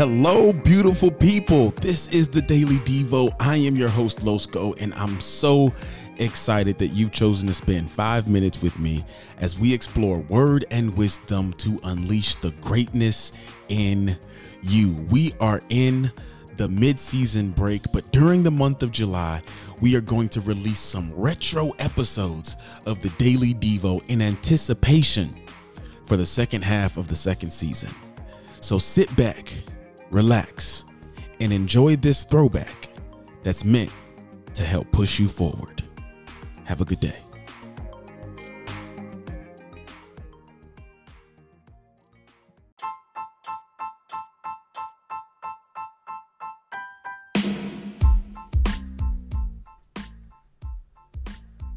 Hello, beautiful people. This is the Daily Devo. I am your host, Losco, and I'm so excited that you've chosen to spend five minutes with me as we explore word and wisdom to unleash the greatness in you. We are in the mid-season break, but during the month of July, we are going to release some retro episodes of the Daily Devo in anticipation for the second half of the second season. So sit back, relax, and enjoy this throwback that's meant to help push you forward. Have a good day.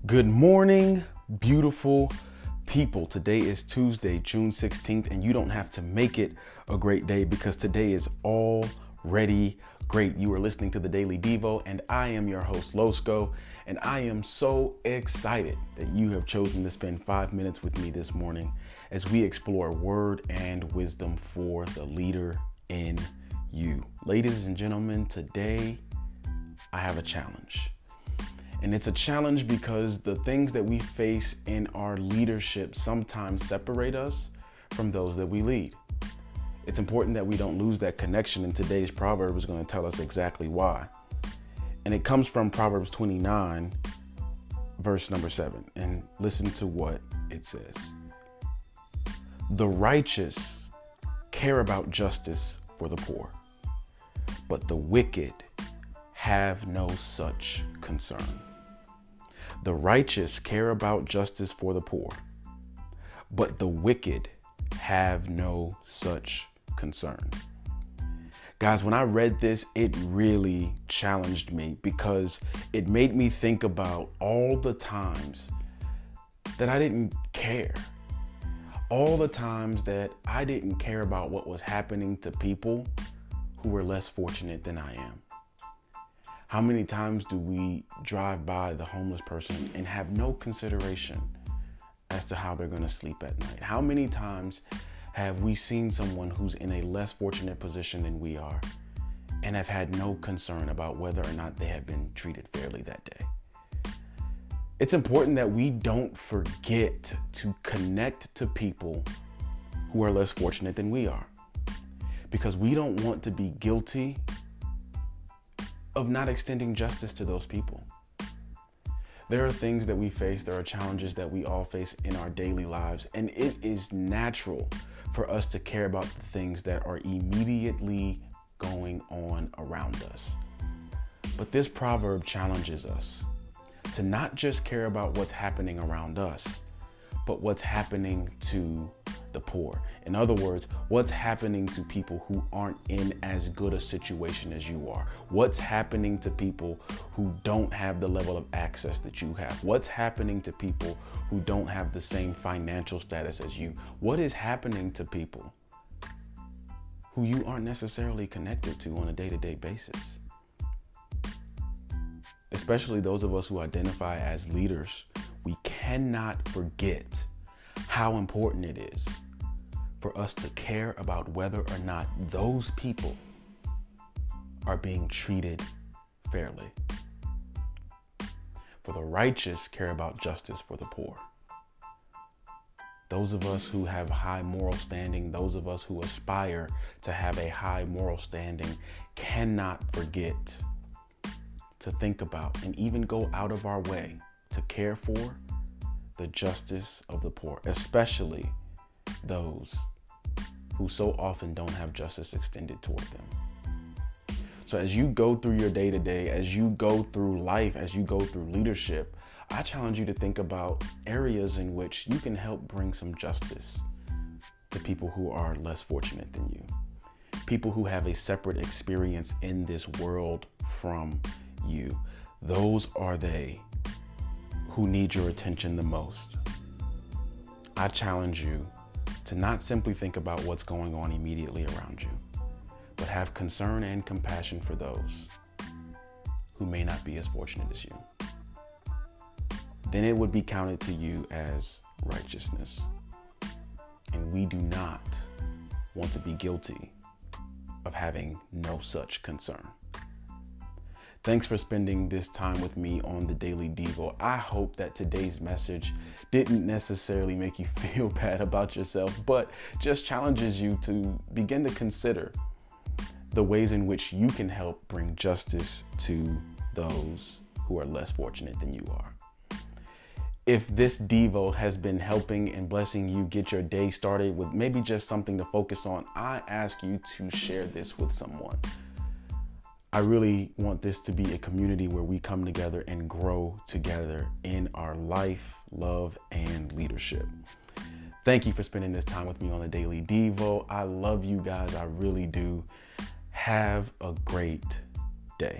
Good morning, beautiful people. Today is Tuesday, June 16th, and you don't have to make it a great day because today is already great. You are listening to the Daily Devo, and I am your host, Losco, and I am so excited that you have chosen to spend five minutes with me this morning as we explore word and wisdom for the leader in you. Ladies and gentlemen, today I have a challenge. And it's a challenge because the things that we face in our leadership sometimes separate us from those that we lead. It's important that we don't lose that connection, and today's proverb is going to tell us exactly why. And it comes from Proverbs 29, verse number 7. And listen to what it says The righteous care about justice for the poor, but the wicked have no such concern. The righteous care about justice for the poor, but the wicked have no such concern. Guys, when I read this, it really challenged me because it made me think about all the times that I didn't care. All the times that I didn't care about what was happening to people who were less fortunate than I am. How many times do we drive by the homeless person and have no consideration as to how they're going to sleep at night? How many times have we seen someone who's in a less fortunate position than we are and have had no concern about whether or not they have been treated fairly that day? It's important that we don't forget to connect to people who are less fortunate than we are because we don't want to be guilty of not extending justice to those people. There are things that we face, there are challenges that we all face in our daily lives, and it is natural for us to care about the things that are immediately going on around us. But this proverb challenges us to not just care about what's happening around us, but what's happening to the poor. In other words, what's happening to people who aren't in as good a situation as you are? What's happening to people who don't have the level of access that you have? What's happening to people who don't have the same financial status as you? What is happening to people who you aren't necessarily connected to on a day to day basis? Especially those of us who identify as leaders, we cannot forget how important it is for us to care about whether or not those people are being treated fairly. For the righteous care about justice for the poor. Those of us who have high moral standing, those of us who aspire to have a high moral standing, cannot forget to think about and even go out of our way to care for the justice of the poor, especially those who so often don't have justice extended toward them. So, as you go through your day to day, as you go through life, as you go through leadership, I challenge you to think about areas in which you can help bring some justice to people who are less fortunate than you, people who have a separate experience in this world from you. Those are they who need your attention the most. I challenge you to not simply think about what's going on immediately around you, but have concern and compassion for those who may not be as fortunate as you. Then it would be counted to you as righteousness. And we do not want to be guilty of having no such concern. Thanks for spending this time with me on the Daily Devo. I hope that today's message didn't necessarily make you feel bad about yourself, but just challenges you to begin to consider the ways in which you can help bring justice to those who are less fortunate than you are. If this Devo has been helping and blessing you get your day started with maybe just something to focus on, I ask you to share this with someone. I really want this to be a community where we come together and grow together in our life, love, and leadership. Thank you for spending this time with me on the Daily Devo. I love you guys. I really do. Have a great day.